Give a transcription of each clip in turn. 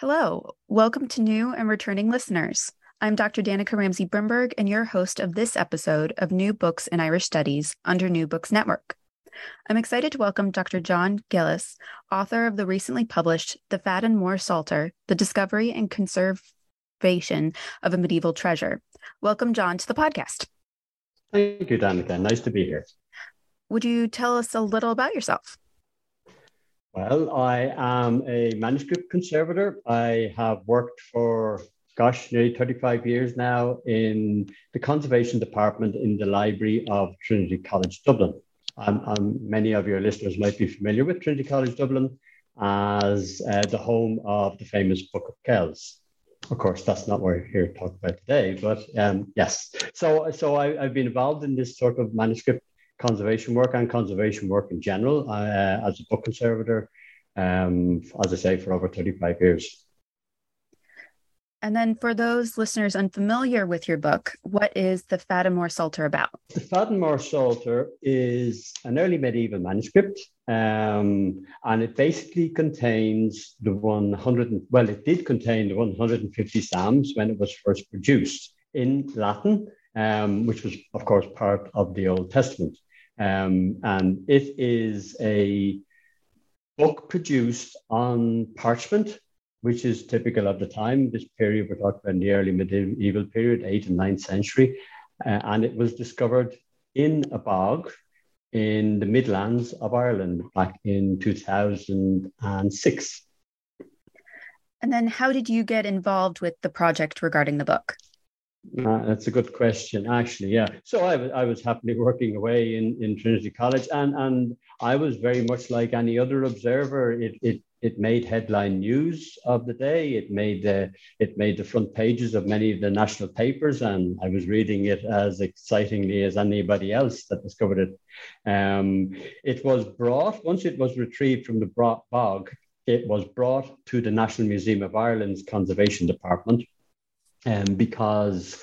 Hello, welcome to new and returning listeners. I'm Dr. Danica Ramsey Brimberg and your host of this episode of New Books in Irish Studies under New Books Network. I'm excited to welcome Dr. John Gillis, author of the recently published The Faddan More Psalter The Discovery and Conservation of a Medieval Treasure. Welcome, John, to the podcast. Thank you, Danica. Nice to be here. Would you tell us a little about yourself? Well, I am a manuscript conservator. I have worked for, gosh, nearly 35 years now in the conservation department in the library of Trinity College Dublin. Um, um, many of your listeners might be familiar with Trinity College Dublin as uh, the home of the famous Book of Kells. Of course, that's not what we're here to talk about today, but um, yes. So, so I, I've been involved in this sort of manuscript conservation work and conservation work in general uh, as a book conservator, um, as I say, for over 35 years. And then for those listeners unfamiliar with your book, what is the Faddan More Psalter about? The Faddan More Psalter is an early medieval manuscript, um, and it basically contains the 100, well, it did contain the 150 Psalms when it was first produced in Latin, um, which was, of course, part of the Old Testament. Um, and it is a book produced on parchment, which is typical of the time. This period, we're talking about the early medieval period, 8th and 9th century. Uh, and it was discovered in a bog in the Midlands of Ireland back in 2006. And then, how did you get involved with the project regarding the book? Uh, that's a good question, actually. Yeah. So I was I was happily working away in, in Trinity College, and and I was very much like any other observer. It it it made headline news of the day. It made the it made the front pages of many of the national papers, and I was reading it as excitingly as anybody else that discovered it. Um, it was brought once it was retrieved from the bog. It was brought to the National Museum of Ireland's Conservation Department um, because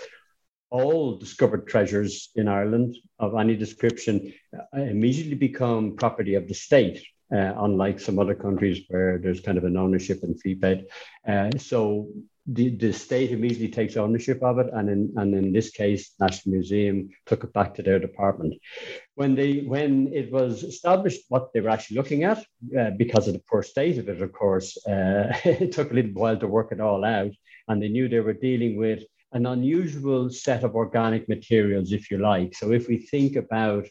all discovered treasures in Ireland of any description uh, immediately become property of the state, uh, unlike some other countries where there's kind of an ownership and fee paid. Uh, so the, the state immediately takes ownership of it, and in and in this case, National Museum took it back to their department. When they when it was established what they were actually looking at, uh, because of the poor state of it, of course, uh, it took a little while to work it all out and they knew they were dealing with an unusual set of organic materials, if you like. So if we think about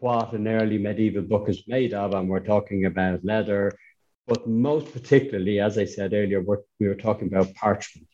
what an early medieval book is made of, and we're talking about leather, but most particularly, as I said earlier, what we were talking about parchment.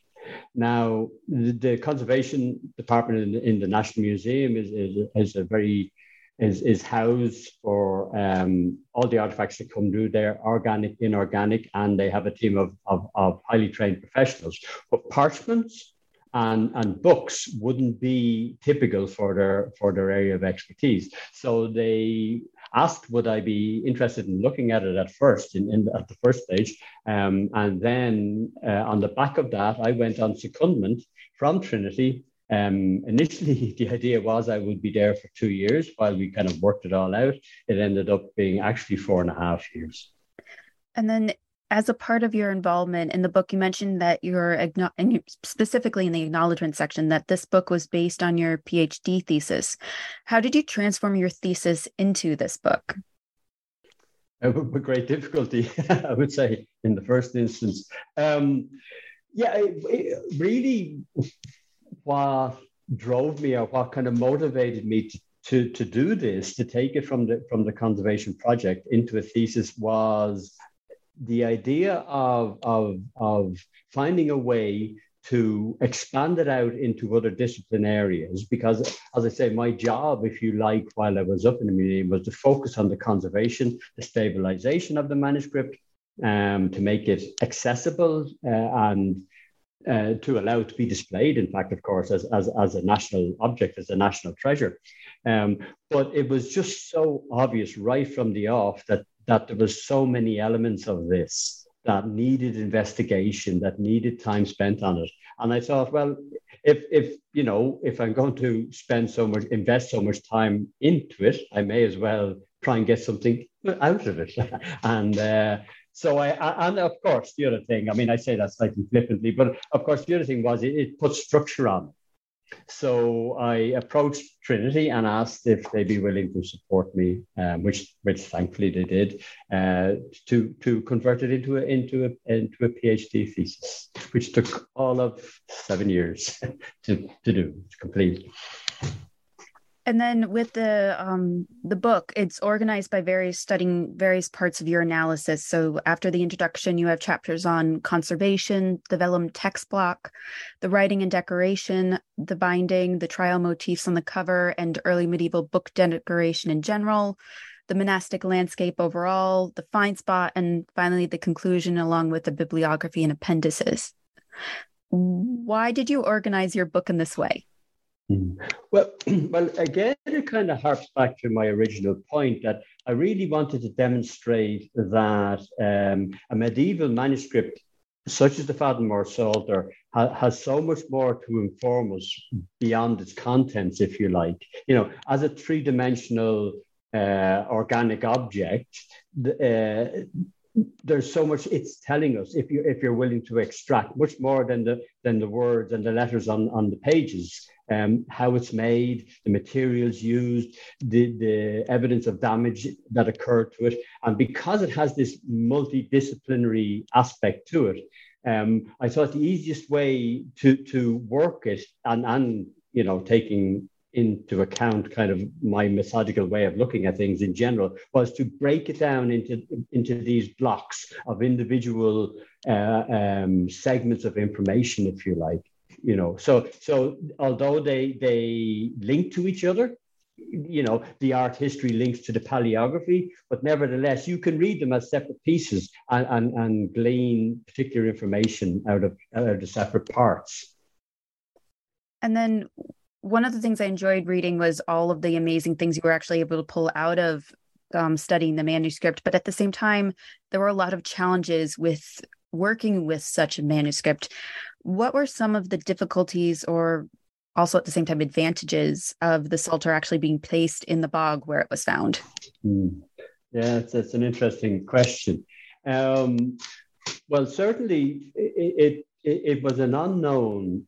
Now, the, the conservation department in, in, the National Museum is, is, is a very is, is housed for um, all the artifacts that come through there, organic, inorganic, and they have a team of, of, of highly trained professionals. But parchments and, and books wouldn't be typical for their for their area of expertise. So they asked would I be interested in looking at it at first, in, in at the first stage, um, and then uh, on the back of that, I went on secondment from Trinity um, initially, the idea was I would be there for two years while we kind of worked it all out. It ended up being actually four and a half years. And then, as a part of your involvement in the book, you mentioned that you're, and specifically in the acknowledgement section, that this book was based on your PhD thesis. How did you transform your thesis into this book? with great difficulty, I would say, in the first instance. Um, yeah, it, it really what drove me or what kind of motivated me to, to, to do this, to take it from the from the conservation project into a thesis was the idea of, of, of finding a way to expand it out into other discipline areas. Because as i say my job if you like while i was up in the museum was to focus on the conservation the stabilization of the manuscript um, to make it accessible uh, and uh, to allow it to be displayed, in fact, of course, as, as, as a national object, as a national treasure. Um, but it was just so obvious right from the off that, that there was so many elements of this that needed investigation, that needed time spent on it. And I thought, well, if if you know, if I'm going to spend so much, invest so much time into it, I may as well try and get something out of it. and uh, so I, and of course, the other thing, I mean, I say that slightly flippantly, but of course, the other thing was it, it put structure on. So I approached Trinity and asked if they'd be willing to support me, um, which which thankfully they did, uh, to to convert it into a into a into a PhD thesis, which took all of seven years to to do to complete. And then with the um, the book, it's organized by various studying various parts of your analysis. So after the introduction, you have chapters on conservation, the vellum text block, the writing and decoration, the binding, the trial motifs on the cover, and early medieval book decoration in general, the monastic landscape overall, the fine spot, and finally the conclusion, along with the bibliography and appendices. Why did you organize your book in this way? Mm. Well, well, again, it kind of harps back to my original point that I really wanted to demonstrate that um, a medieval manuscript, such as the Faddan Psalter, ha- has so much more to inform us beyond its contents, if you like. You know, as a three-dimensional uh, organic object, uh, there's so much it's telling us if you if you're willing to extract much more than the than the words and the letters on on the pages um, how it's made, the materials used, the, the evidence of damage that occurred to it. And because it has this multidisciplinary aspect to it, um, I thought the easiest way to, to work it and, and, you know, taking into account kind of my methodical way of looking at things in general was to break it down into, into these blocks of individual uh, um, segments of information, if you like you know. So so although they they link to each other you know the art history links to the paleography but nevertheless you can read them as separate pieces and and, and glean particular information out of out of the separate parts. And then one of the things i enjoyed reading was all of the amazing things you were actually able to pull out of um, studying the manuscript but at the same time there were a lot of challenges with working with such a manuscript what were some of the difficulties or also at the same time advantages of the psalter actually being placed in the bog where it was found? Mm. Yeah, that's, that's, an interesting question. Um, well, certainly it, it, it was an unknown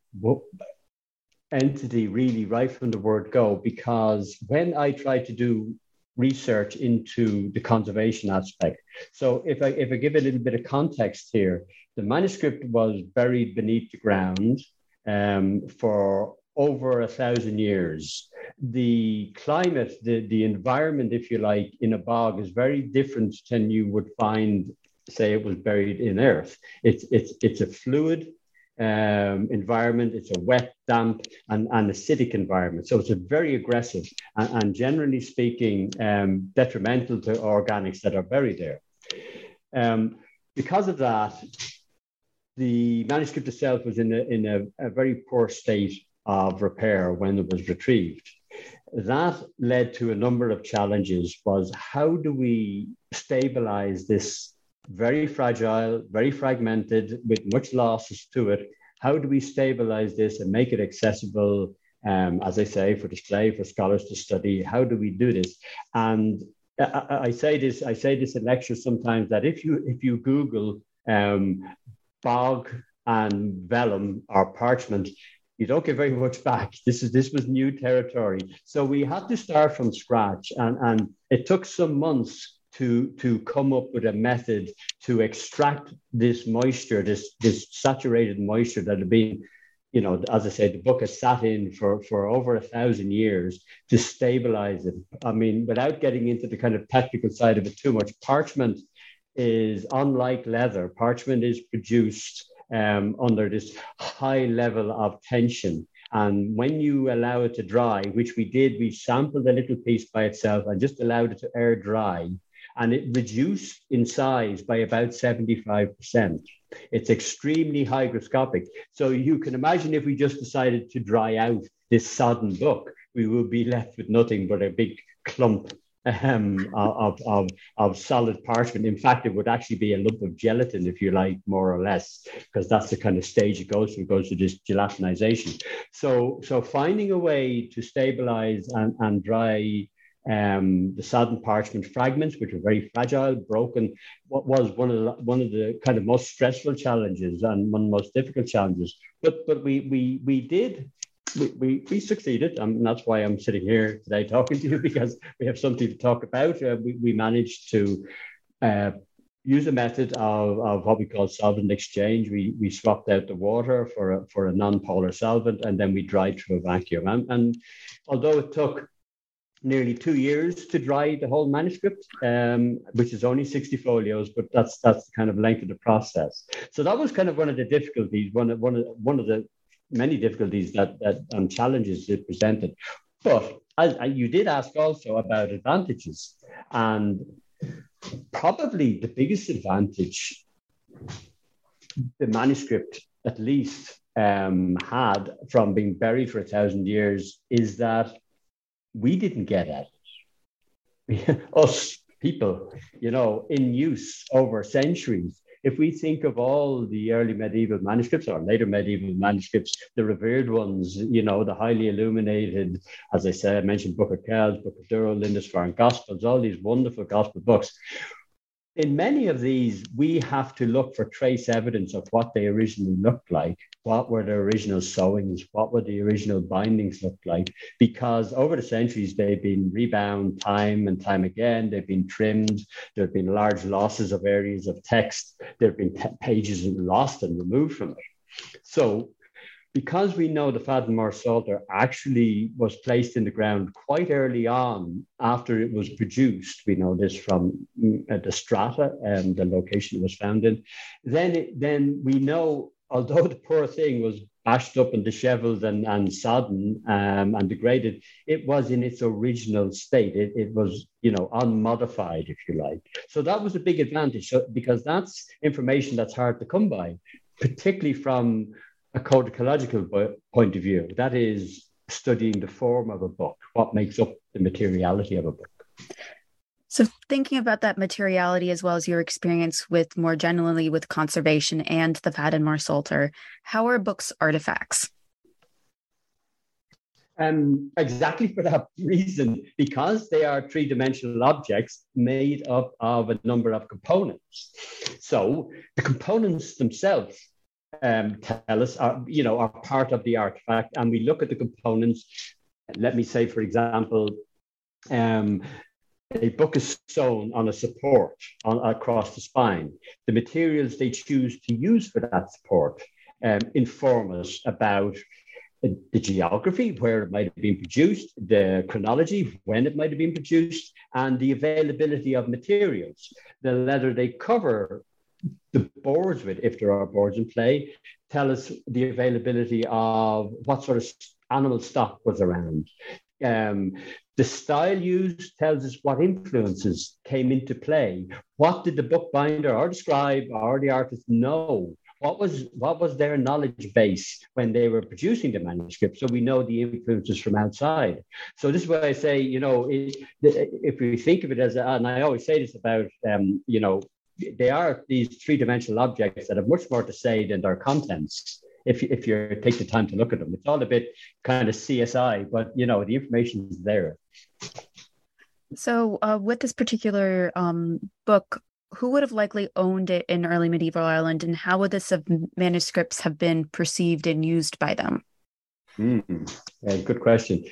entity really right from the word go because when I try to do research into the conservation aspect. So if I if I give a little bit of context here, the manuscript was buried beneath the ground um, for over a thousand years. The climate, the, the environment, if you like, in a bog is very different than you would find, say, it was buried in earth. It's, it's, it's a fluid um, environment, it's a wet, damp, and, and acidic environment. So it's a very aggressive and, and generally speaking, um, detrimental to organics that are buried there. Um, because of that, the manuscript itself was in a, in a, a very poor state of repair when it was retrieved. That led to a number of challenges was how do we stabilize this very fragile, very fragmented, with much losses to it. How do we stabilize this and make it accessible, um, as I say, for display, for scholars to study? How do we do this? And I, I say this, I say this in lectures sometimes that if you if you Google um, bog and vellum or parchment, you don't get very much back. This is this was new territory. So we had to start from scratch. And, and it took some months to, to come up with a method to extract this moisture, this, this saturated moisture that had been, you know, as I said, the book has sat in for, for over a thousand years to stabilize it. I mean, without getting into the kind of technical side of it too much, parchment is unlike leather. Parchment is produced um, under this high level of tension. And when you allow it to dry, which we did, we sampled a little piece by itself and just allowed it to air dry and it reduced in size by about 75%. It's extremely hygroscopic. So you can imagine if we just decided to dry out this sodden book, we would be left with nothing but a big clump um, of, of, of solid parchment. In fact, it would actually be a lump of gelatin, if you like, more or less, because that's the kind of stage it goes through. It goes to this gelatinization. So, so finding a way to stabilize and, and dry um, the sodden parchment fragments, which are very fragile, broken, what was one of the, one of the kind of most stressful challenges and one of the most difficult challenges. But but we we we did. We, we, we succeeded, and that's why I'm sitting here today talking to you because we have something to talk about. Uh, we, we managed to uh, use a method of, of what we call solvent exchange. We, we swapped out the water for a, for a non-polar solvent, and then we dried through a vacuum. And, and although it took nearly two years to dry the whole manuscript, um, which is only 60 folios, but that's that's the kind of length of the process. So that was kind of one of the difficulties, one of one of one of the many difficulties that that um, challenges it presented. But as, you did ask also about advantages, and probably the biggest advantage the manuscript, at least, um, had from being buried for a thousand years is that we didn't get at it. Us people, you know, in use over centuries. If we think of all the early medieval manuscripts or later medieval manuscripts, the revered ones, you know, the highly illuminated, as I said, I mentioned Book of Kells, Book of Durrow, Lindisfarne Gospels, all these wonderful gospel books in many of these, we have to look for trace evidence of what they originally looked like. What were the original sewings? What were the original bindings look like? Because over the centuries, they've been rebound time and time again. They've been trimmed. There have been large losses of areas of text. There have been pages lost and removed from it. So because we know the Faddan Psalter actually was placed in the ground quite early on after it was produced, we know this from mm, uh, the strata and the location it was found in, then, it, then we know, although the poor thing was bashed up and disheveled and, and sodden um, and degraded, it was in its original state. It, it was, you know, unmodified, if you like. So that was a big advantage so, because that's information that's hard to come by, particularly from a codicological point of view. That is studying the form of a book, what makes up the materiality of a book. So, thinking about that materiality as well as your experience with more generally with conservation and the Faddan Psalter, how are books artifacts? Um, exactly for that reason, because they are three dimensional objects made up of a number of components. So, the components themselves um, tell us are, you know, are part of the artifact. And we look at the components. Let me say, for example, um, a book is sewn on a support on, across the spine. The materials they choose to use for that support um, inform us about the geography, where it might have been produced, the chronology, when it might have been produced, and the availability of materials. The leather they cover the boards with, if there are boards in play, tell us the availability of what sort of animal stock was around. Um, the style used tells us what influences came into play. What did the bookbinder or the scribe or the artist know? What was what was their knowledge base when they were producing the manuscript? So we know the influences from outside. So this is why I say, you know, if we think of it as, and I always say this about, um, you know, they are these three-dimensional objects that have much more to say than their contents. If, if you take the time to look at them, it's all a bit kind of CSI, but you know the information is there. So, uh, with this particular um, book, who would have likely owned it in early medieval Ireland, and how would this manuscripts have been perceived and used by them? Mm, yeah, good question.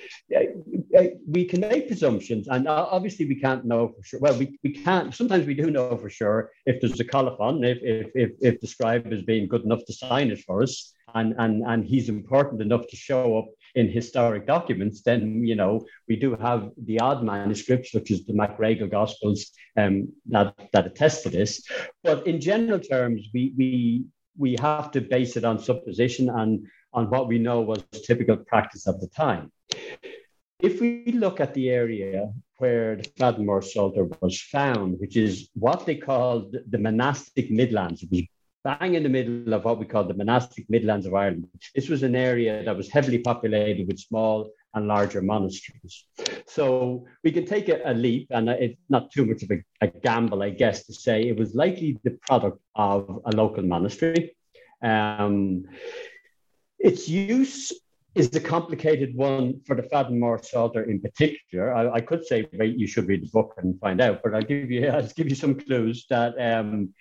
We can make presumptions, and obviously we can't know for sure. Well, we, we can't. Sometimes we do know for sure if there's a colophon, if if if, if the scribe is being good enough to sign it for us, and and and he's important enough to show up in historic documents, then you know we do have the odd manuscripts, such as the MacRegol Gospels, um, that that attest to this. But in general terms, we we we have to base it on supposition and on what we know was typical practice of the time. If we look at the area where the Faddan More Psalter was found, which is what they called the monastic Midlands, it was bang in the middle of what we call the monastic Midlands of Ireland. This was an area that was heavily populated with small and larger monasteries. So we can take a, a leap, and it's not too much of a, a, gamble, I guess, to say it was likely the product of a local monastery. Um, its use is a complicated one for the Faddan More Psalter in particular. I, I, could say wait, you should read the book and find out, but I'll give you I'll give you some clues that um,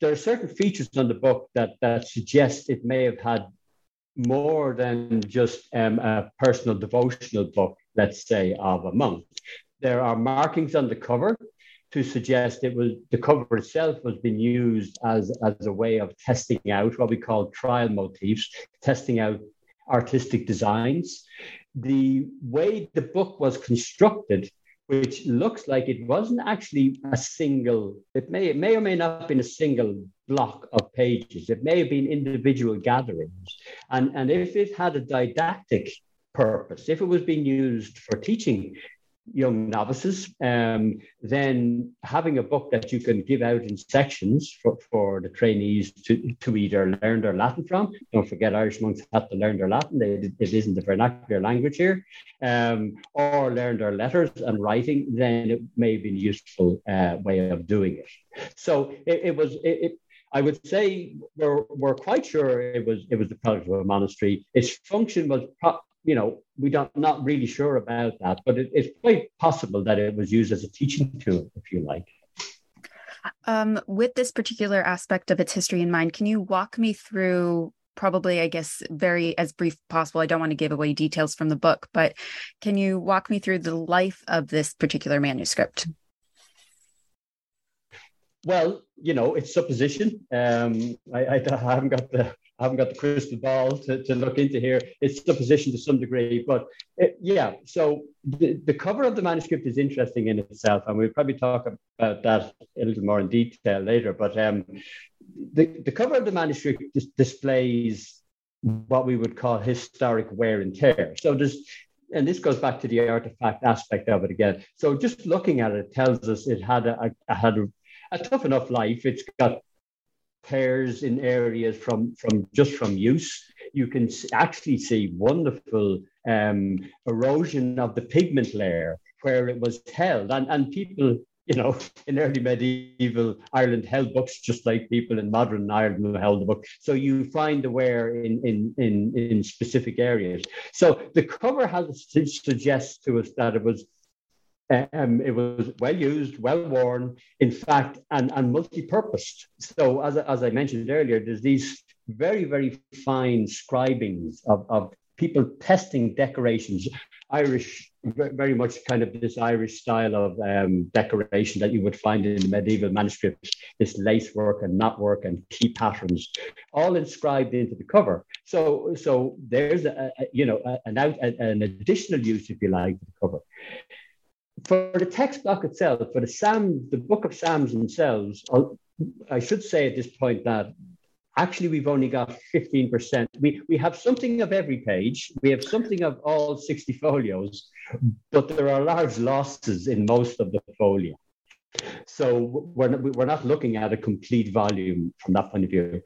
there are certain features on the book that that suggest it may have had more than just um, a personal devotional book, let's say, of a monk. There are markings on the cover to suggest it was the cover itself was being used as, as a way of testing out what we call trial motifs, testing out artistic designs. The way the book was constructed, which looks like it wasn't actually a single, it may, it may or may not have been a single block of pages. It may have been individual gatherings. And, and if it had a didactic purpose, if it was being used for teaching young novices, um, then having a book that you can give out in sections for, for the trainees to, to either learn their Latin from. Don't forget, Irish monks have to learn their Latin, it isn't the vernacular language here, um, or learn their letters and writing, then it may be a useful uh, way of doing it. So it, it was, it, it, I would say we're, we're quite sure it was it was the product of a monastery. Its function was pro- you know, we don't not really sure about that, but it, it's quite possible that it was used as a teaching tool, if you like. Um, with this particular aspect of its history in mind, can you walk me through probably i guess very as brief possible i don't want to give away details from the book but can you walk me through the life of this particular manuscript well you know it's supposition um, I, I, I haven't got the I haven't got the crystal ball to, to look into here. It's supposition to some degree, but it, yeah. So the, the cover of the manuscript is interesting in itself, and we'll probably talk about that a little more in detail later. But um, the, the cover of the manuscript dis- displays what we would call historic wear and tear. So there's and this goes back to the artifact aspect of it again. So just looking at it tells us it had a, a had a, a tough enough life. It's got tears in areas from, from just from use. You can actually see wonderful um, erosion of the pigment layer where it was held. And, and people, you know, in early medieval Ireland held books just like people in modern Ireland held the book. So you find the wear in, in, in, in specific areas. So the cover has suggests to us that it was um, it was well used, well worn, in fact, and, and multi-purposed. So as, as I mentioned earlier, there's these very, very fine scribings of, of people testing decorations, Irish, very much kind of this Irish style of um, decoration that you would find in the medieval manuscripts, this lace work and knot work and key patterns, all inscribed into the cover. So, so there's a, a you know an out an additional use, if you like, to the cover for the text block itself, for the Psalm, the book of Psalms themselves, I should say at this point that actually we've only got 15%. We, we have something of every page, we have something of all 60 folios, but there are large losses in most of the folio. So we're we're not looking at a complete volume from that point of view.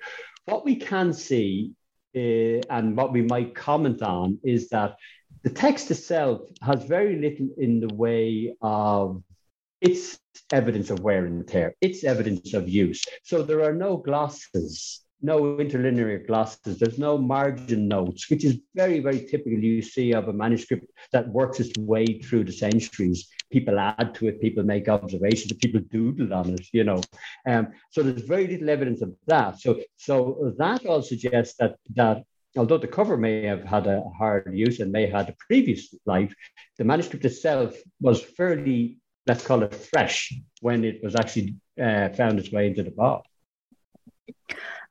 What we can see uh, and what we might comment on is that the text itself has very little in the way of its evidence of wear and tear, its evidence of use. So there are no glosses, no interlinear glosses, there's no margin notes, which is very, very typical you see of a manuscript that works its way through the centuries. People add to it, people make observations, people doodle on it, you know. Um, so there's very little evidence of that. So, so that all suggests that that although the cover may have had a hard use and may have had a previous life, the manuscript itself was fairly, let's call it fresh, when it was actually uh, found its way into the book.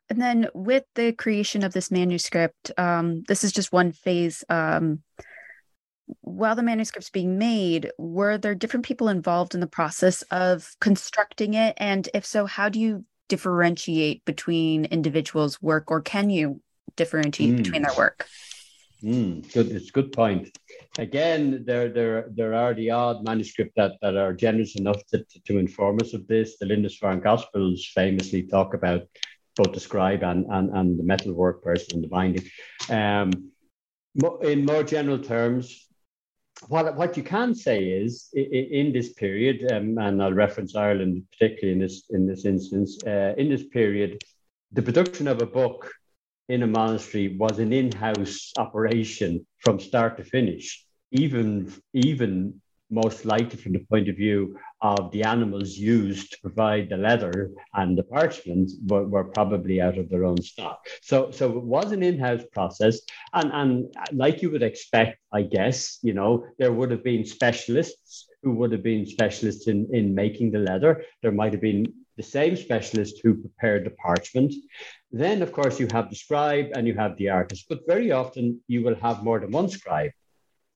And then with the creation of this manuscript, um, this is just one phase. Um, while the manuscript's being made, were there different people involved in the process of constructing it? And if so, how do you differentiate between individuals' work, or can you differentiate mm. between their work? Mm, good. It's a good point. Again, there, there, there are the odd manuscripts that, that are generous enough to, to, to inform us of this. The Lindisfarne Gospels famously talk about both the scribe and, and, and the metal work person and the binding. Um, in more general terms, what, what you can say is in, this period, um, and I'll reference Ireland particularly in this in this instance, uh, in this period, the production of a book in a monastery was an in-house operation from start to finish. Even even most likely from the point of view of the animals used to provide the leather and the parchment were, were probably out of their own stock. So, so it was an in-house process. And, and like you would expect, I guess, you know, there would have been specialists who would have been specialists in, in making the leather. There might have been the same specialist who prepared the parchment. Then, of course, you have the scribe and you have the artist, but very often you will have more than one scribe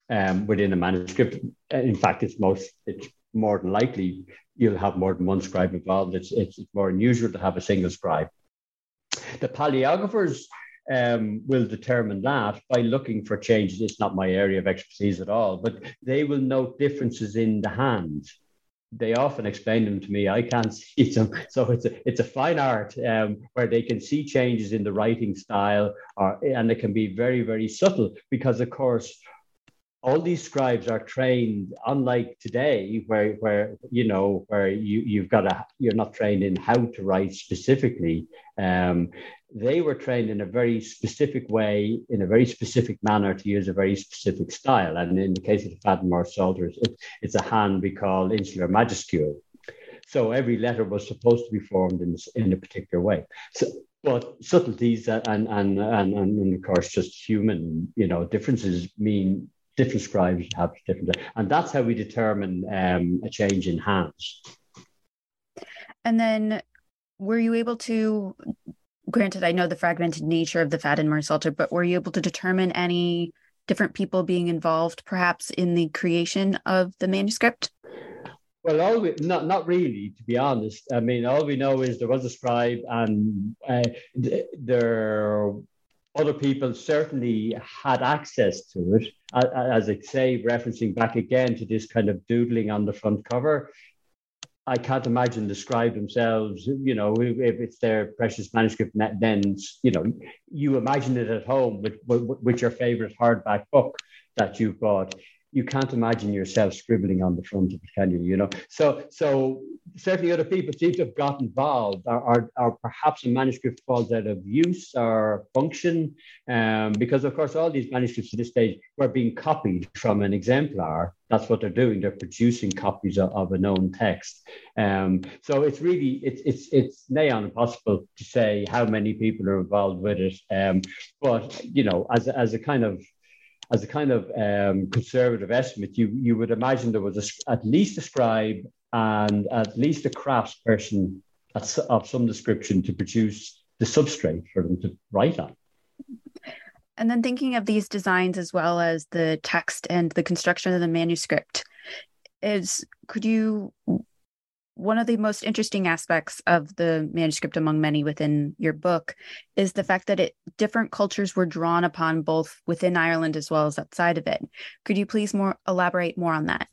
um, within a manuscript. In fact, it's most it's more than likely you'll have more than one scribe involved. It's it's more unusual to have a single scribe. The paleographers um, will determine that by looking for changes. It's not my area of expertise at all, but they will note differences in the hand. They often explain them to me. I can't see them, so it's a it's a fine art um, where they can see changes in the writing style, or and it can be very very subtle because, of course, all these scribes are trained unlike today where where you know where you you've got a you're not trained in how to write specifically um, they were trained in a very specific way in a very specific manner to use a very specific style and in the case of the Faddan Psalters it, it's a hand we call insular majuscule so every letter was supposed to be formed in, in a particular way so but subtleties and, and and and and of course just human you know differences mean different scribes have different, and that's how we determine um, a change in hands. And then, were you able to? Granted, I know the fragmented nature of the Faddan Psalter, but were you able to determine any different people being involved, perhaps in the creation of the manuscript? Well, all we, not not really, to be honest. I mean, all we know is there was a scribe, and uh, there other people certainly had access to it. As I say, referencing back again to this kind of doodling on the front cover, I can't imagine the scribe themselves, you know, if it's their precious manuscript, then, you know, you imagine it at home with, with, with your favorite hardback book that you've bought you can't imagine yourself scribbling on the front of it, can you? You know, so so certainly other people seem to have got involved, or, or, or perhaps a manuscript falls out of use or function, um, because of course all these manuscripts at this stage were being copied from an exemplar. That's what they're doing. They're producing copies of, of a known text. Um, so it's really it's it's it's near impossible to say how many people are involved with it. Um, but you know, as as a kind of as a kind of um, conservative estimate, you, you would imagine there was a, at least a scribe and at least a craftsperson of some description to produce the substrate for them to write on. And then thinking of these designs as well as the text and the construction of the manuscript, is could you one of the most interesting aspects of the manuscript among many within your book is the fact that it different cultures were drawn upon both within Ireland as well as outside of it. Could you please more elaborate more on that?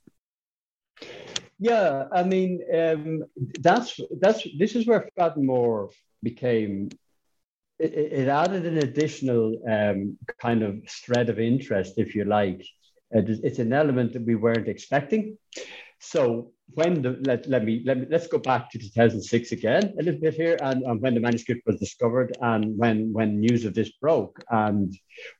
Yeah, I mean um, that's that's this is where Faddan More became. It, it, added an additional um, kind of thread of interest, if you like. it's an element that we weren't expecting. So when the let, let me let me let's go back to 2006 again a little bit here and, and when the manuscript was discovered and when when news of this broke. And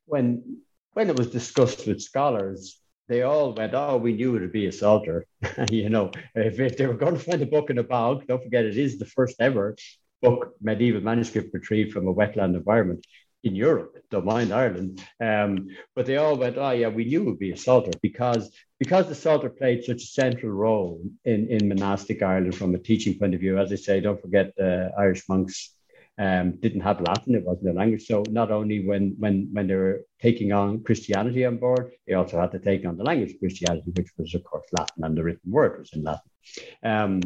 when when it was discussed with scholars they all went oh we knew it would be a psalter you know if, if they were going to find a book in a bog don't forget it is the first ever book medieval manuscript retrieved from a wetland environment in Europe, don't mind Ireland. Um, but they all went, oh yeah, we knew it would be a Psalter because because the Psalter played such a central role in, in monastic Ireland from a teaching point of view. As I say, don't forget the uh, Irish monks um, didn't have Latin; it wasn't their language. So not only when when when they were taking on Christianity on board, they also had to take on the language of Christianity, which was of course Latin, and the written word was in Latin. Um,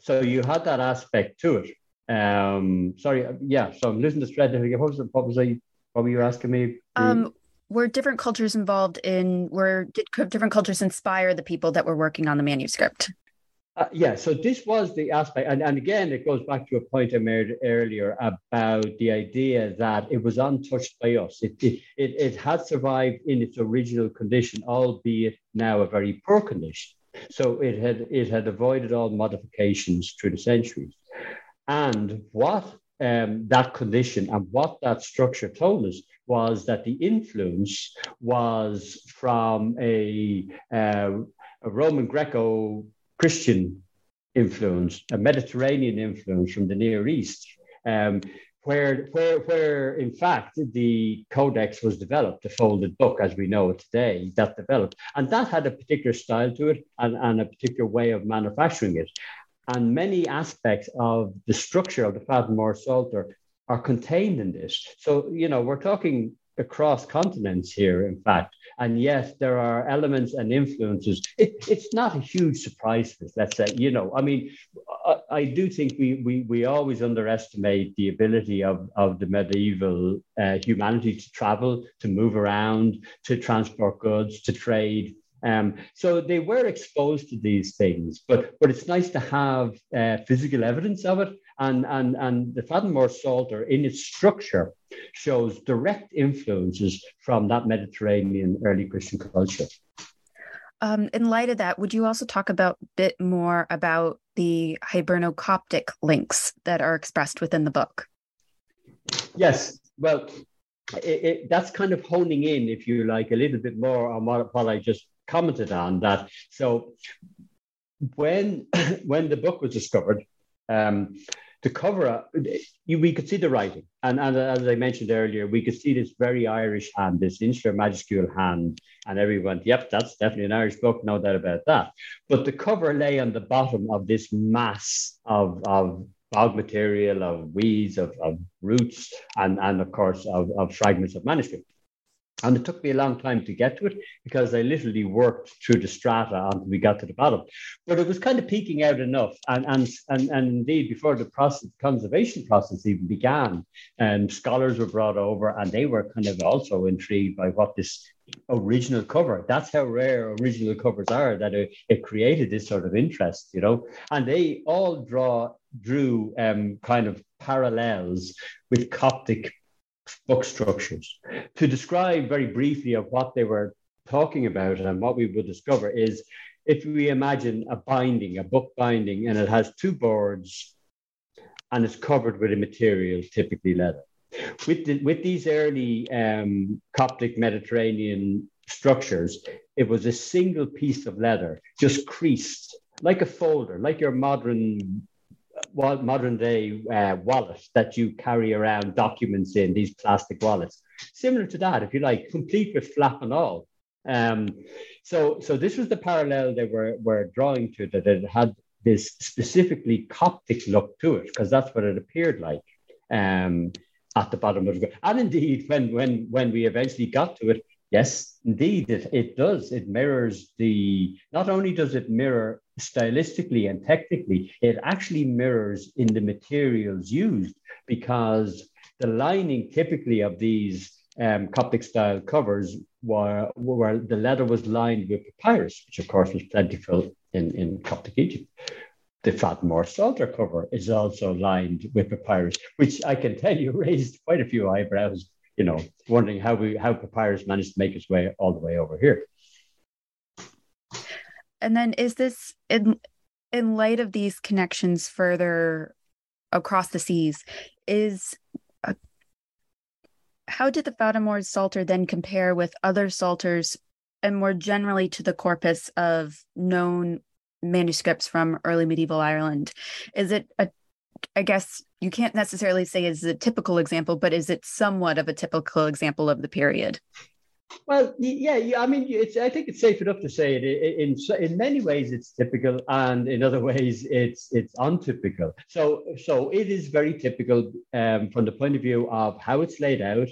so you had that aspect to it. Um, sorry, uh, yeah. So I'm losing the thread. What was, what was I? What were you asking me? Um, were different cultures involved in? Were did different cultures inspire the people that were working on the manuscript? Uh, yeah, so this was the aspect, and, and again, it goes back to a point I made earlier about the idea that it was untouched by us. It, it, it, it had survived in its original condition, albeit now a very poor condition. So it had it had avoided all modifications through the centuries. And what um, that condition and what that structure told us was that the influence was from a, uh, a Roman Greco Christian influence, a Mediterranean influence from the Near East. Um, where, where, where in fact the codex was developed, the folded book as we know it today, that developed. And that had a particular style to it and, and a particular way of manufacturing it. And many aspects of the structure of the Faddan More Psalter are contained in this. So, you know, we're talking across continents here, in fact. And yes, there are elements and influences. It, it's not a huge surprise let's say. You know, I mean, I, I, do think we, we, we always underestimate the ability of, of the medieval uh, humanity to travel, to move around, to transport goods, to trade. Um, so they were exposed to these things, but but it's nice to have uh, physical evidence of it. And and and the Faddan More Psalter, in its structure, shows direct influences from that Mediterranean early Christian culture. Um, in light of that, would you also talk about a bit more about the Hiberno-Coptic links that are expressed within the book? Yes. Well, it, it, that's kind of honing in, if you like, a little bit more on what, what I just commented on that. So when when the book was discovered, um, the cover we could see the writing, and, and as I mentioned earlier, we could see this very Irish hand, this insular majuscule hand, and everyone, yep, that's definitely an Irish book, no doubt about that. But the cover lay on the bottom of this mass of of bog material, of weeds, of, of roots, and, and of course of, of fragments of manuscript. And it took me a long time to get to it because I literally worked through the strata until we got to the bottom. But it was kind of peeking out enough. And, and, and, and indeed, before the process, conservation process even began, um, scholars were brought over and they were kind of also intrigued by what this original cover, that's how rare original covers are, that it, it created this sort of interest, you know. And they all draw drew um, kind of parallels with Coptic book structures. To describe very briefly of what they were talking about and what we would discover is if we imagine a binding, a book binding, and it has two boards and it's covered with a material, typically leather. With, the, with these early um, Coptic Mediterranean structures, it was a single piece of leather, just creased like a folder, like your modern modern day uh, wallet that you carry around documents in these plastic wallets. Similar to that, if you like, complete with flap and all. Um, so, so this was the parallel they were, were drawing to that it had this specifically Coptic look to it, because that's what it appeared like um, at the bottom of the. And indeed, when when when we eventually got to it, yes, indeed, it, it does. It mirrors the. Not only does it mirror stylistically and technically, it actually mirrors in the materials used because the lining typically of these um, Coptic style covers were, the leather was lined with papyrus, which of course was plentiful in, in Coptic Egypt. The Faddan More Psalter cover is also lined with papyrus, which I can tell you raised quite a few eyebrows, you know, wondering how we how papyrus managed to make its way all the way over here and then is this in in light of these connections further across the seas is uh, how did the Faddan More Psalter then compare with other psalters and more generally to the corpus of known manuscripts from early medieval Ireland? Is it a, I guess you can't necessarily say is a typical example, but is it somewhat of a typical example of the period? Well, yeah. I mean, it's. I think it's safe enough to say it. In in many ways, it's typical, and in other ways, it's it's untypical. So so it is very typical um, from the point of view of how it's laid out.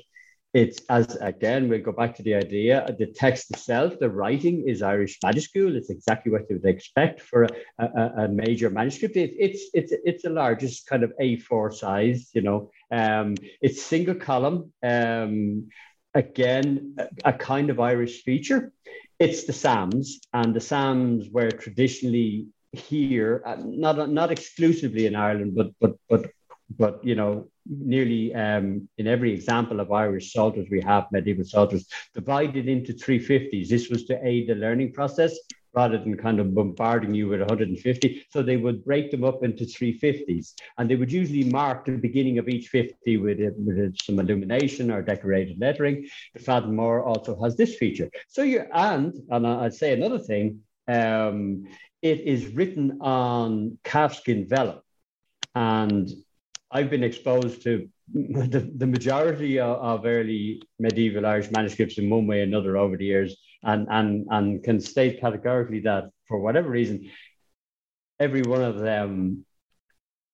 It's as again, we'll go back to the idea. The text itself, the writing is Irish majuscule. It's exactly what you would expect for a, a, a major manuscript. It, it's it's it's the largest kind of A4 size. You know, um, it's single column. Um, again, a, kind of Irish feature. It's the Psalms, and the Psalms were traditionally here, uh, not not exclusively in Ireland, but but but but you know nearly um, in every example of Irish psalters we have medieval psalters divided into 350s. This was to aid the learning process rather than kind of bombarding you with 150. So they would break them up into 350s, and they would usually mark the beginning of each 50 with, with some illumination or decorated lettering. The Faddan More also has this feature. So you and and I'd say another thing. Um, it is written on calfskin vellum, and I've been exposed to the, the majority of, of, early medieval Irish manuscripts in one way or another over the years, and, and, and can state categorically that for whatever reason, every one of them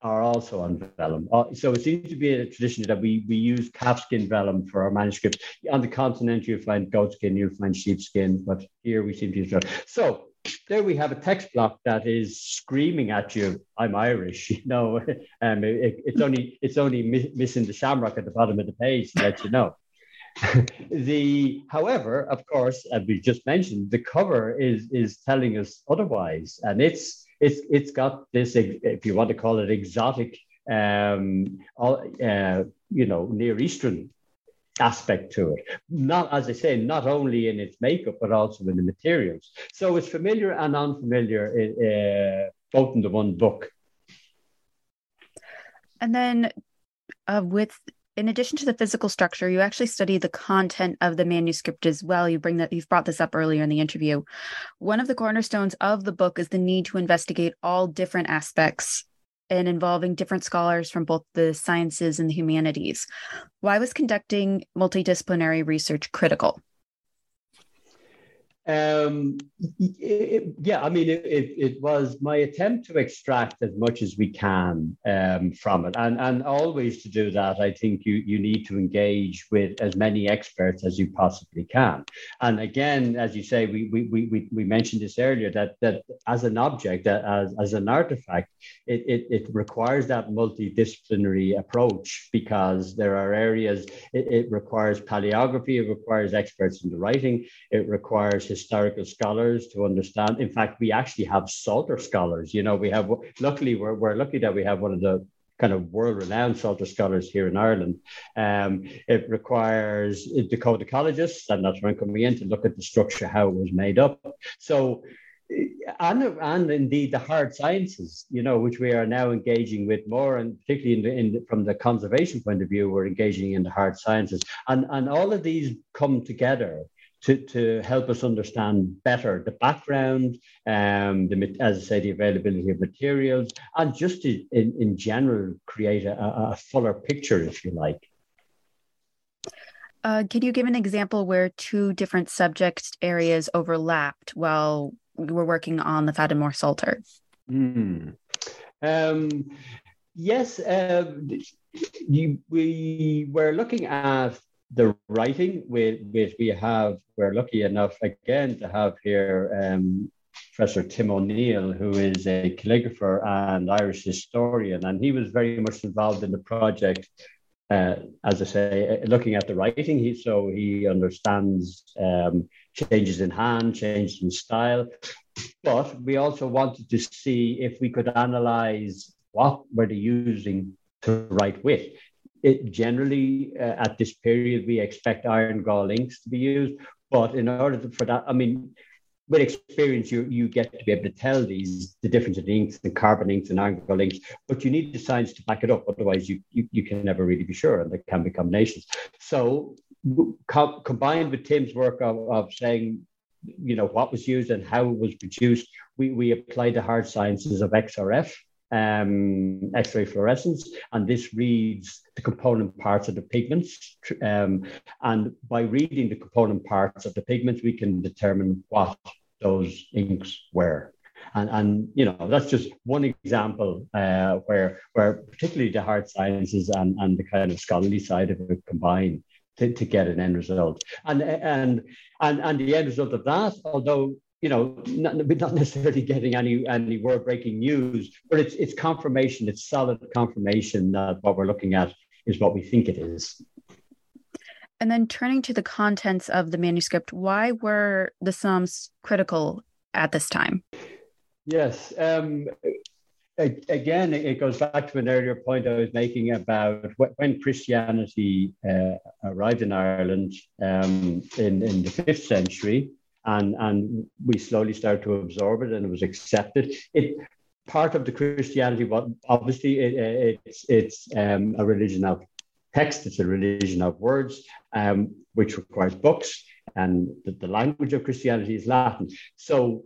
are also on vellum. Uh, so it seems to be a tradition that we, we use calfskin vellum for our manuscripts. On the continent, you'll find goatskin, you'll find sheepskin, but here we seem to use vellum. So there we have a text block that is screaming at you, "I'm Irish." You know, um, it, it's only it's only mi- missing the shamrock at the bottom of the page to let you know. The however, of course, as we just mentioned, the cover is is telling us otherwise, and it's it's it's got this if you want to call it exotic um, uh, you know, Near Eastern aspect to it. Not, as I say, not only in its makeup, but also in the materials. So it's familiar and unfamiliar, uh, both in the one book. And then, uh, with in addition to the physical structure, you actually study the content of the manuscript as well. You bring that you've brought this up earlier in the interview. One of the cornerstones of the book is the need to investigate all different aspects and involving different scholars from both the sciences and the humanities. Why was conducting multidisciplinary research critical? Um, it, yeah, I mean, it, it, it, was my attempt to extract as much as we can um, from it. And, and always to do that, I think you, you need to engage with as many experts as you possibly can. And again, as you say, we, we, we, we mentioned this earlier that, that as an object, as, as an artifact, it, it, it requires that multidisciplinary approach because there are areas, it, it requires paleography, it requires experts in the writing, it requires historical scholars to understand. In fact, we actually have Psalter scholars. You know, we have, luckily, we're, we're lucky that we have one of the kind of world-renowned Psalter scholars here in Ireland. Um, it requires decodicologists, and that's where I'm coming in to look at the structure, how it was made up. So, and, and indeed the hard sciences, you know, which we are now engaging with more, and particularly in the, in the, from the conservation point of view, we're engaging in the hard sciences, and and all of these come together to, to help us understand better the background, um, the, as I say, the availability of materials, and just to, in, in general create a, a fuller picture, if you like. Uh, can you give an example where two different subject areas overlapped while we were working on the Faddan More Psalter? Mm. Um, yes, uh, you, we were looking at the writing we, we, we have, we're lucky enough again to have here um, Professor Tim O'Neill, who is a calligrapher and Irish historian, and he was very much involved in the project. Uh, as I say, looking at the writing, he so he understands um, changes in hand, changes in style. But we also wanted to see if we could analyze what were they using to write with it generally uh, at this period we expect iron gall inks to be used. But in order to, for that i mean with experience you you get to be able to tell these the difference in inks and carbon inks and iron gall inks but you need the science to back it up. Otherwise you you, you can never really be sure and there can be combinations. So co- combined with tim's work of, of saying you know what was used and how it was produced we we applied the hard sciences of xrf um, X-ray fluorescence, and this reads the component parts of the pigments. Um, and by reading the component parts of the pigments, we can determine what those inks were. And, and you know that's just one example uh, where where particularly the hard sciences and, and the kind of scholarly side of it combine to, to get an end result. And and and and the end result of that, although you know, not, not necessarily getting any any world breaking news, but it's it's confirmation. It's solid confirmation that what we're looking at is what we think it is. And then turning to the contents of the manuscript, why were the Psalms critical at this time? Yes. Um, again, it goes back to an earlier point I was making about when Christianity uh, arrived in Ireland um, in, in the fifth century, and, and we slowly started to absorb it and it was accepted. It part of the Christianity, what obviously it, it's it's um, a religion of text, it's a religion of words, um, which requires books, and the, the language of Christianity is Latin. So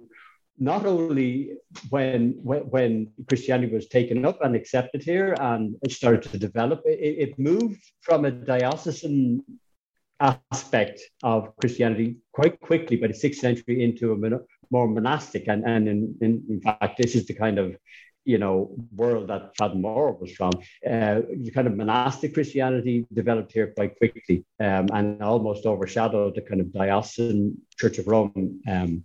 not only when, when, when Christianity was taken up and accepted here and it started to develop, it, it moved from a diocesan aspect of Christianity quite quickly by the sixth century into a more monastic. And, and in, in, in fact, this is the kind of you know world that Faddan More was from. Uh, the kind of monastic Christianity developed here quite quickly um, and almost overshadowed the kind of diocesan Church of Rome um,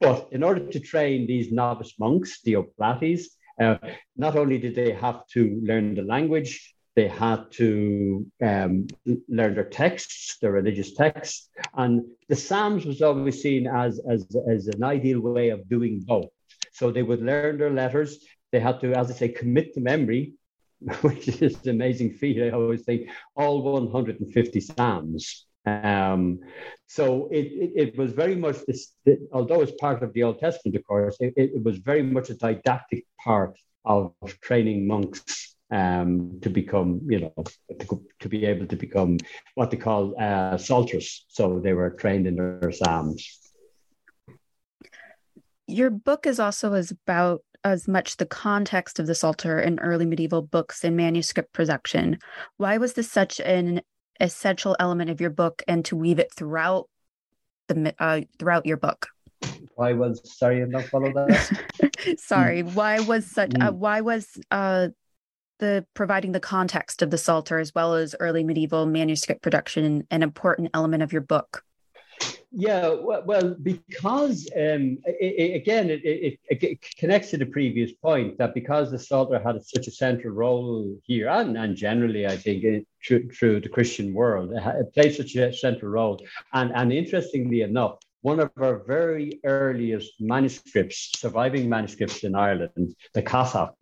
but in order to train these novice monks, the Oblates, uh, not only did they have to learn the language, they had to um, learn their texts, their religious texts. And the Psalms was always seen as, as, as an ideal way of doing both. So they would learn their letters. They had to, as I say, commit to memory, which is an amazing feat. I always think all 150 Psalms. Um, so it, it, it, was very much this, although it's part of the Old Testament, of course, it, it was very much a didactic part of training monks um, to become, you know, to, to, be able to become what they call uh, psalters. So they were trained in their psalms. Your book is also as about as much the context of the Psalter in early medieval books and manuscript production. Why was this such an essential element of your book and to weave it throughout the uh, throughout your book why was sorry i not follow that sorry why was such uh, mm. why was uh the providing the context of the psalter as well as early medieval manuscript production an important element of your book yeah, well, because um, it, it, again, it, it, connects to the previous point that because the Psalter had such a central role here, and, and generally, I think, through, through the Christian world, it played such a central role. And, and interestingly enough, one of our very earliest manuscripts, surviving manuscripts in Ireland, the Cathach,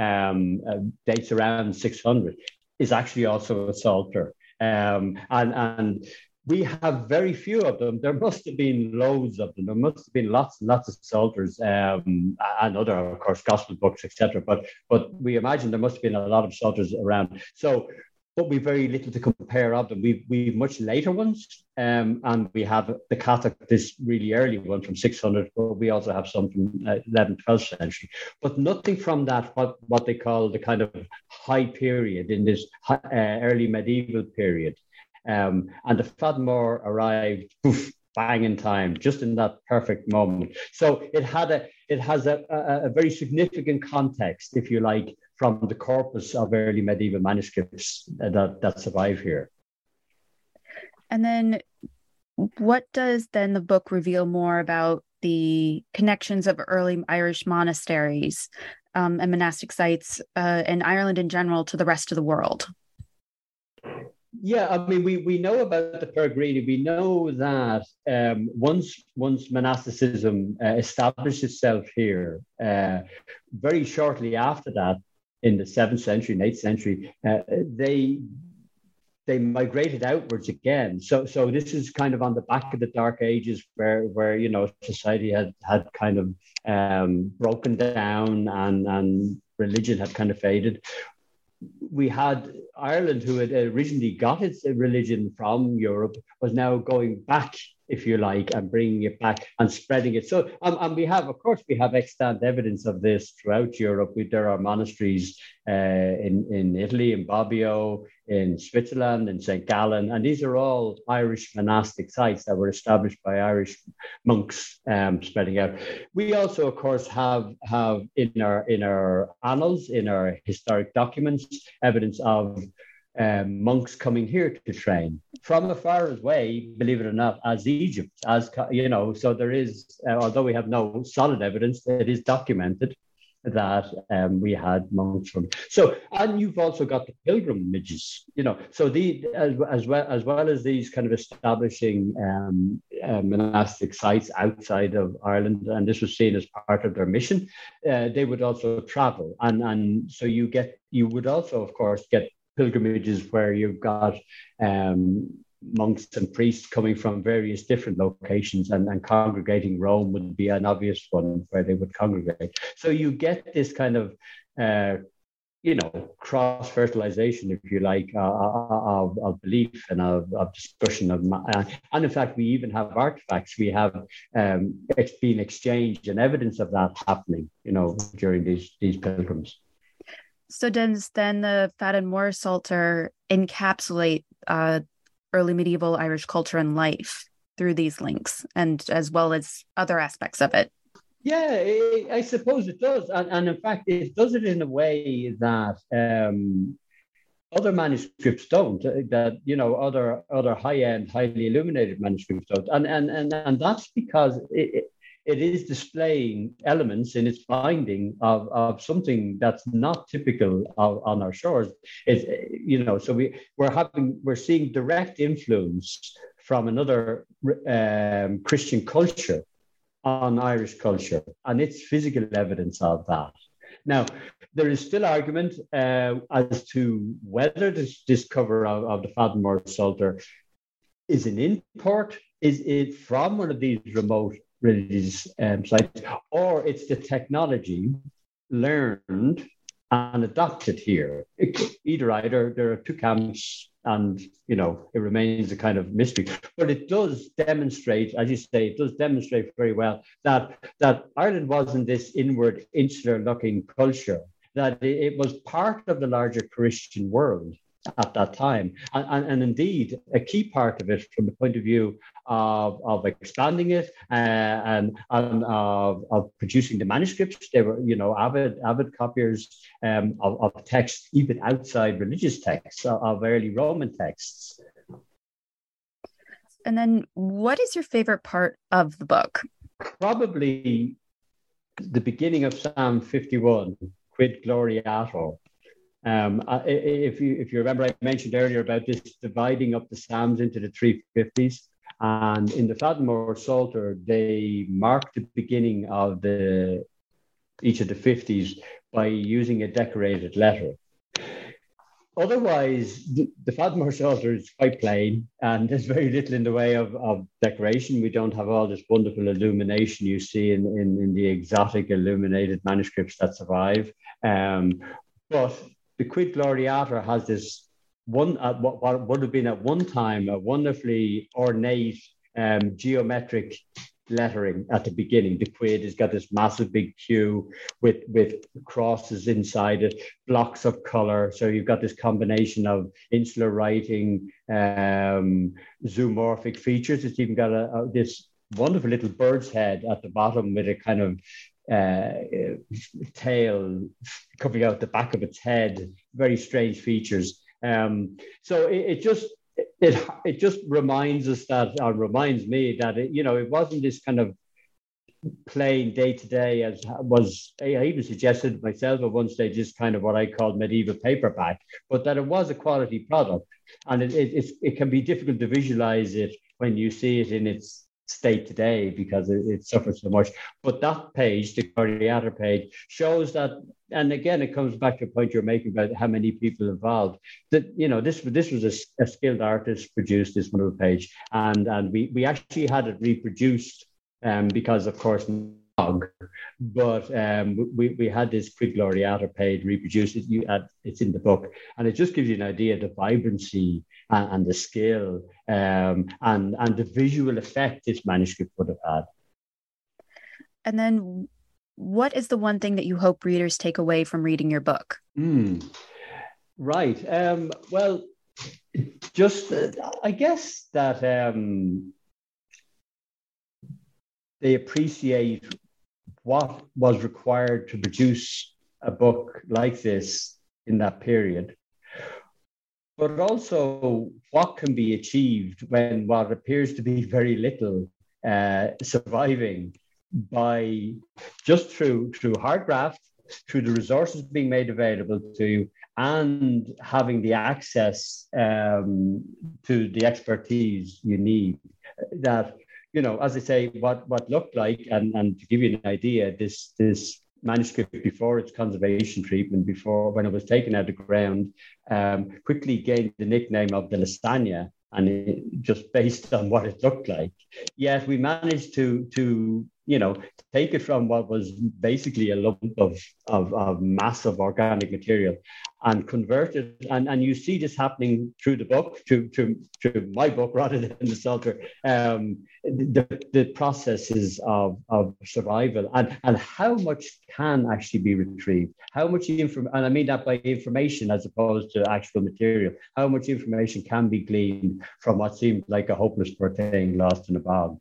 um, uh, dates around 600, is actually also a Psalter. Um, and, and we have very few of them. There must have been loads of them. There must have been lots and lots of psalters um, and other, of course, gospel books, etc. But but we imagine there must have been a lot of psalters around. So, but we very little to compare of them. We've we've much later ones, um, and we have the Cathach, this really early one from 600. But we also have some from uh, 11th, 12th century. But nothing from that what what they call the kind of high period in this uh, early medieval period. Um, and the Faddan More arrived bang in time, just in that perfect moment. So it had a it has a, a, a, very significant context, if you like, from the corpus of early medieval manuscripts that, that survive here. And then what does then the book reveal more about the connections of early Irish monasteries um, and monastic sites uh, in Ireland in general to the rest of the world? Yeah, I mean, we, we know about the Peregrini. We know that um, once once monasticism uh, established itself here, uh, very shortly after that, in the seventh century and eighth century, uh, they they migrated outwards again. So so this is kind of on the back of the Dark Ages, where where you know society had had kind of um, broken down and and religion had kind of faded we had Ireland, who had originally got its religion from Europe, was now going back if you like, and bringing it back and spreading it. So, um, and we have, of course, we have extant evidence of this throughout Europe. We, there are monasteries uh, in, in Italy, in Bobbio, in Switzerland, in St. Gallen, and these are all Irish monastic sites that were established by Irish monks um, spreading out. We also, of course, have have in our in our annals, in our historic documents, evidence of um, monks coming here to train from as far away, believe it or not, as Egypt, as you know. So there is, uh, although we have no solid evidence, it is documented that um, we had monks from. So, and you've also got the pilgrimages, you know. So the as, as well as well as these kind of establishing um, uh, monastic sites outside of Ireland, and this was seen as part of their mission. Uh, they would also travel, and and so you get you would also, of course, get pilgrimages where you've got um, monks and priests coming from various different locations and, and congregating Rome would be an obvious one where they would congregate. So you get this kind of uh, you know, cross fertilization, if you like, uh, uh, uh, of, of belief and of, of discussion of, uh, and in fact, we even have artifacts. We have um, it's been exchanged and evidence of that happening, you know, during these these pilgrims. So does then the Faddan More Psalter encapsulate uh, early medieval Irish culture and life through these links, and as well as other aspects of it? Yeah, I suppose it does, and, and in fact, it does it in a way that um, other manuscripts don't. Uh, that you know, other other high end, highly illuminated manuscripts don't, and and and and that's because it, it is displaying elements in its binding of, of something that's not typical of, on our shores. It's, you know, so we, we're having, we're seeing direct influence from another um, Christian culture on Irish culture, and it's physical evidence of that. Now, there is still argument uh, as to whether this, this cover of, of the Faddan More Psalter is an import, is it from one of these remote religious um, sites, or it's the technology learned and adopted here. It, either either, there are two camps, and you know it remains a kind of mystery. But it does demonstrate, as you say, it does demonstrate very well that that Ireland wasn't this inward, insular-looking culture. That it was part of the larger Christian world at that time. And, and, and, indeed, a key part of it from the point of view of, of expanding it uh, and, and of, of producing the manuscripts. They were, you know, avid, avid copiers um, of, of texts, even outside religious texts, of early Roman texts. And then, what is your favorite part of the book? Probably the beginning of Psalm 51, Quid Gloriaris um, if you if you remember, I mentioned earlier about this dividing up the Psalms into the three fifties, and in the Faddan More Psalter, they mark the beginning of the each of the fifties by using a decorated letter. Otherwise, the, the Psalter is quite plain, and there's very little in the way of, of decoration. We don't have all this wonderful illumination you see in, in, in the exotic illuminated manuscripts that survive. Um, but the Quid Gloriaris has this one, uh, what, what would have been at one time a wonderfully ornate um, geometric lettering at the beginning. The quid has got this massive big Q with with crosses inside it, blocks of color. So you've got this combination of insular writing, um, zoomorphic features. It's even got a, a, this wonderful little bird's head at the bottom with a kind of uh, tail coming out the back of its head, very strange features. Um, so it, it, just it it just reminds us that, or reminds me that it, you know it wasn't this kind of plain day to day as was I even suggested myself at one stage is kind of what I called medieval paperback, but that it was a quality product, and it it, it can be difficult to visualize it when you see it in its state today because it, it suffers so much. But that page, the Gloriaris page, shows that, and again, it comes back to a point you're making about how many people involved. That you know, this this was a, a skilled artist produced this wonderful page, and and we we actually had it reproduced um, because, of course, but um, we, we had this quid gloriata paid reproduced. It, you, uh, it's in the book, and it just gives you an idea of the vibrancy and, and the skill um, and and the visual effect this manuscript would have had. And then, what is the one thing that you hope readers take away from reading your book? Mm. Right. Um, well, just uh, I guess that um, they appreciate what was required to produce a book like this in that period, but also what can be achieved when what appears to be very little uh, surviving by just through through hard graft, through the resources being made available to you, and having the access um, to the expertise you need. That you know, as I say, what what looked like, and and to give you an idea, this this manuscript before its conservation treatment, before when it was taken out of the ground, um, quickly gained the nickname of the Lastania, and it, just based on what it looked like. Yet we managed to to you know, take it from what was basically a lump of, of, of massive organic material and convert it. And, and you see this happening through the book, to, to, to my book rather than the Psalter, um, the, the processes of, of survival and, and how much can actually be retrieved, how much information, and I mean that by information as opposed to actual material, how much information can be gleaned from what seemed like a hopeless thing lost in a bog.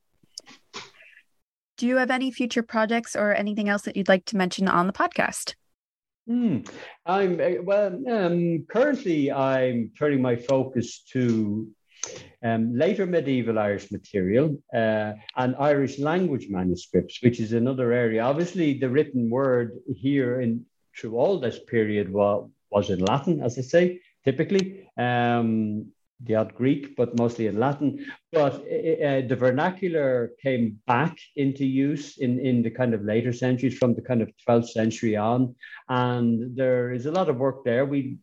Do you have any future projects or anything else that you'd like to mention on the podcast? Hmm. I'm eh, well. Um, currently, I'm turning my focus to um, later medieval Irish material uh, and Irish language manuscripts, which is another area. Obviously, the written word here in through all this period was, was in Latin, as I say, typically. Um, the odd Greek, but mostly in Latin. But uh, the vernacular came back into use in, in the kind of later centuries, from the kind of 12th century on. And there is a lot of work there. We,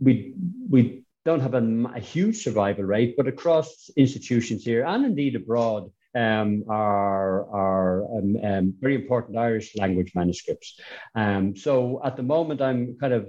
we, we don't have a, a huge survival rate, but across institutions here and indeed abroad, um, are, are um, um, very important Irish language manuscripts. Um, so at the moment, I'm kind of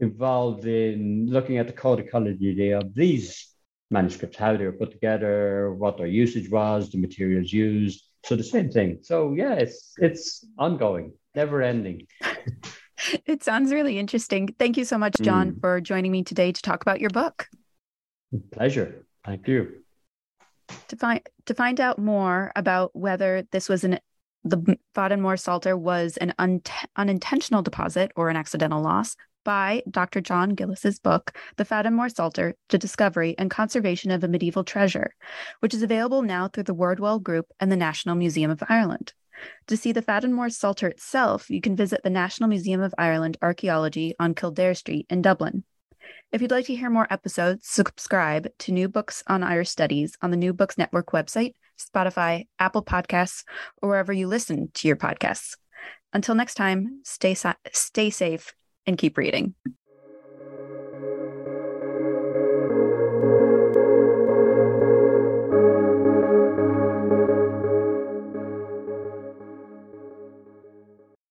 involved in looking at the codicology of these manuscripts, how they were put together, what their usage was, the materials used. So the same thing. So yeah, it's it's ongoing, never ending. it sounds really interesting. Thank you so much, John, mm. for joining me today to talk about your book. Pleasure. Thank you. To find to find out more about whether this was an the Faddan More Psalter was an un- unintentional deposit or an accidental loss, by Dr. John Gillis's book, The Faddan Psalter The Discovery and Conservation of a Medieval Treasure, which is available now through the Wordwell Group and the National Museum of Ireland. To see the Faddan Psalter itself, you can visit the National Museum of Ireland Archaeology on Kildare Street in Dublin. If you'd like to hear more episodes, subscribe to New Books on Irish Studies on the New Books Network website, Spotify, Apple Podcasts, or wherever you listen to your podcasts. Until next time, stay, stay safe and keep reading.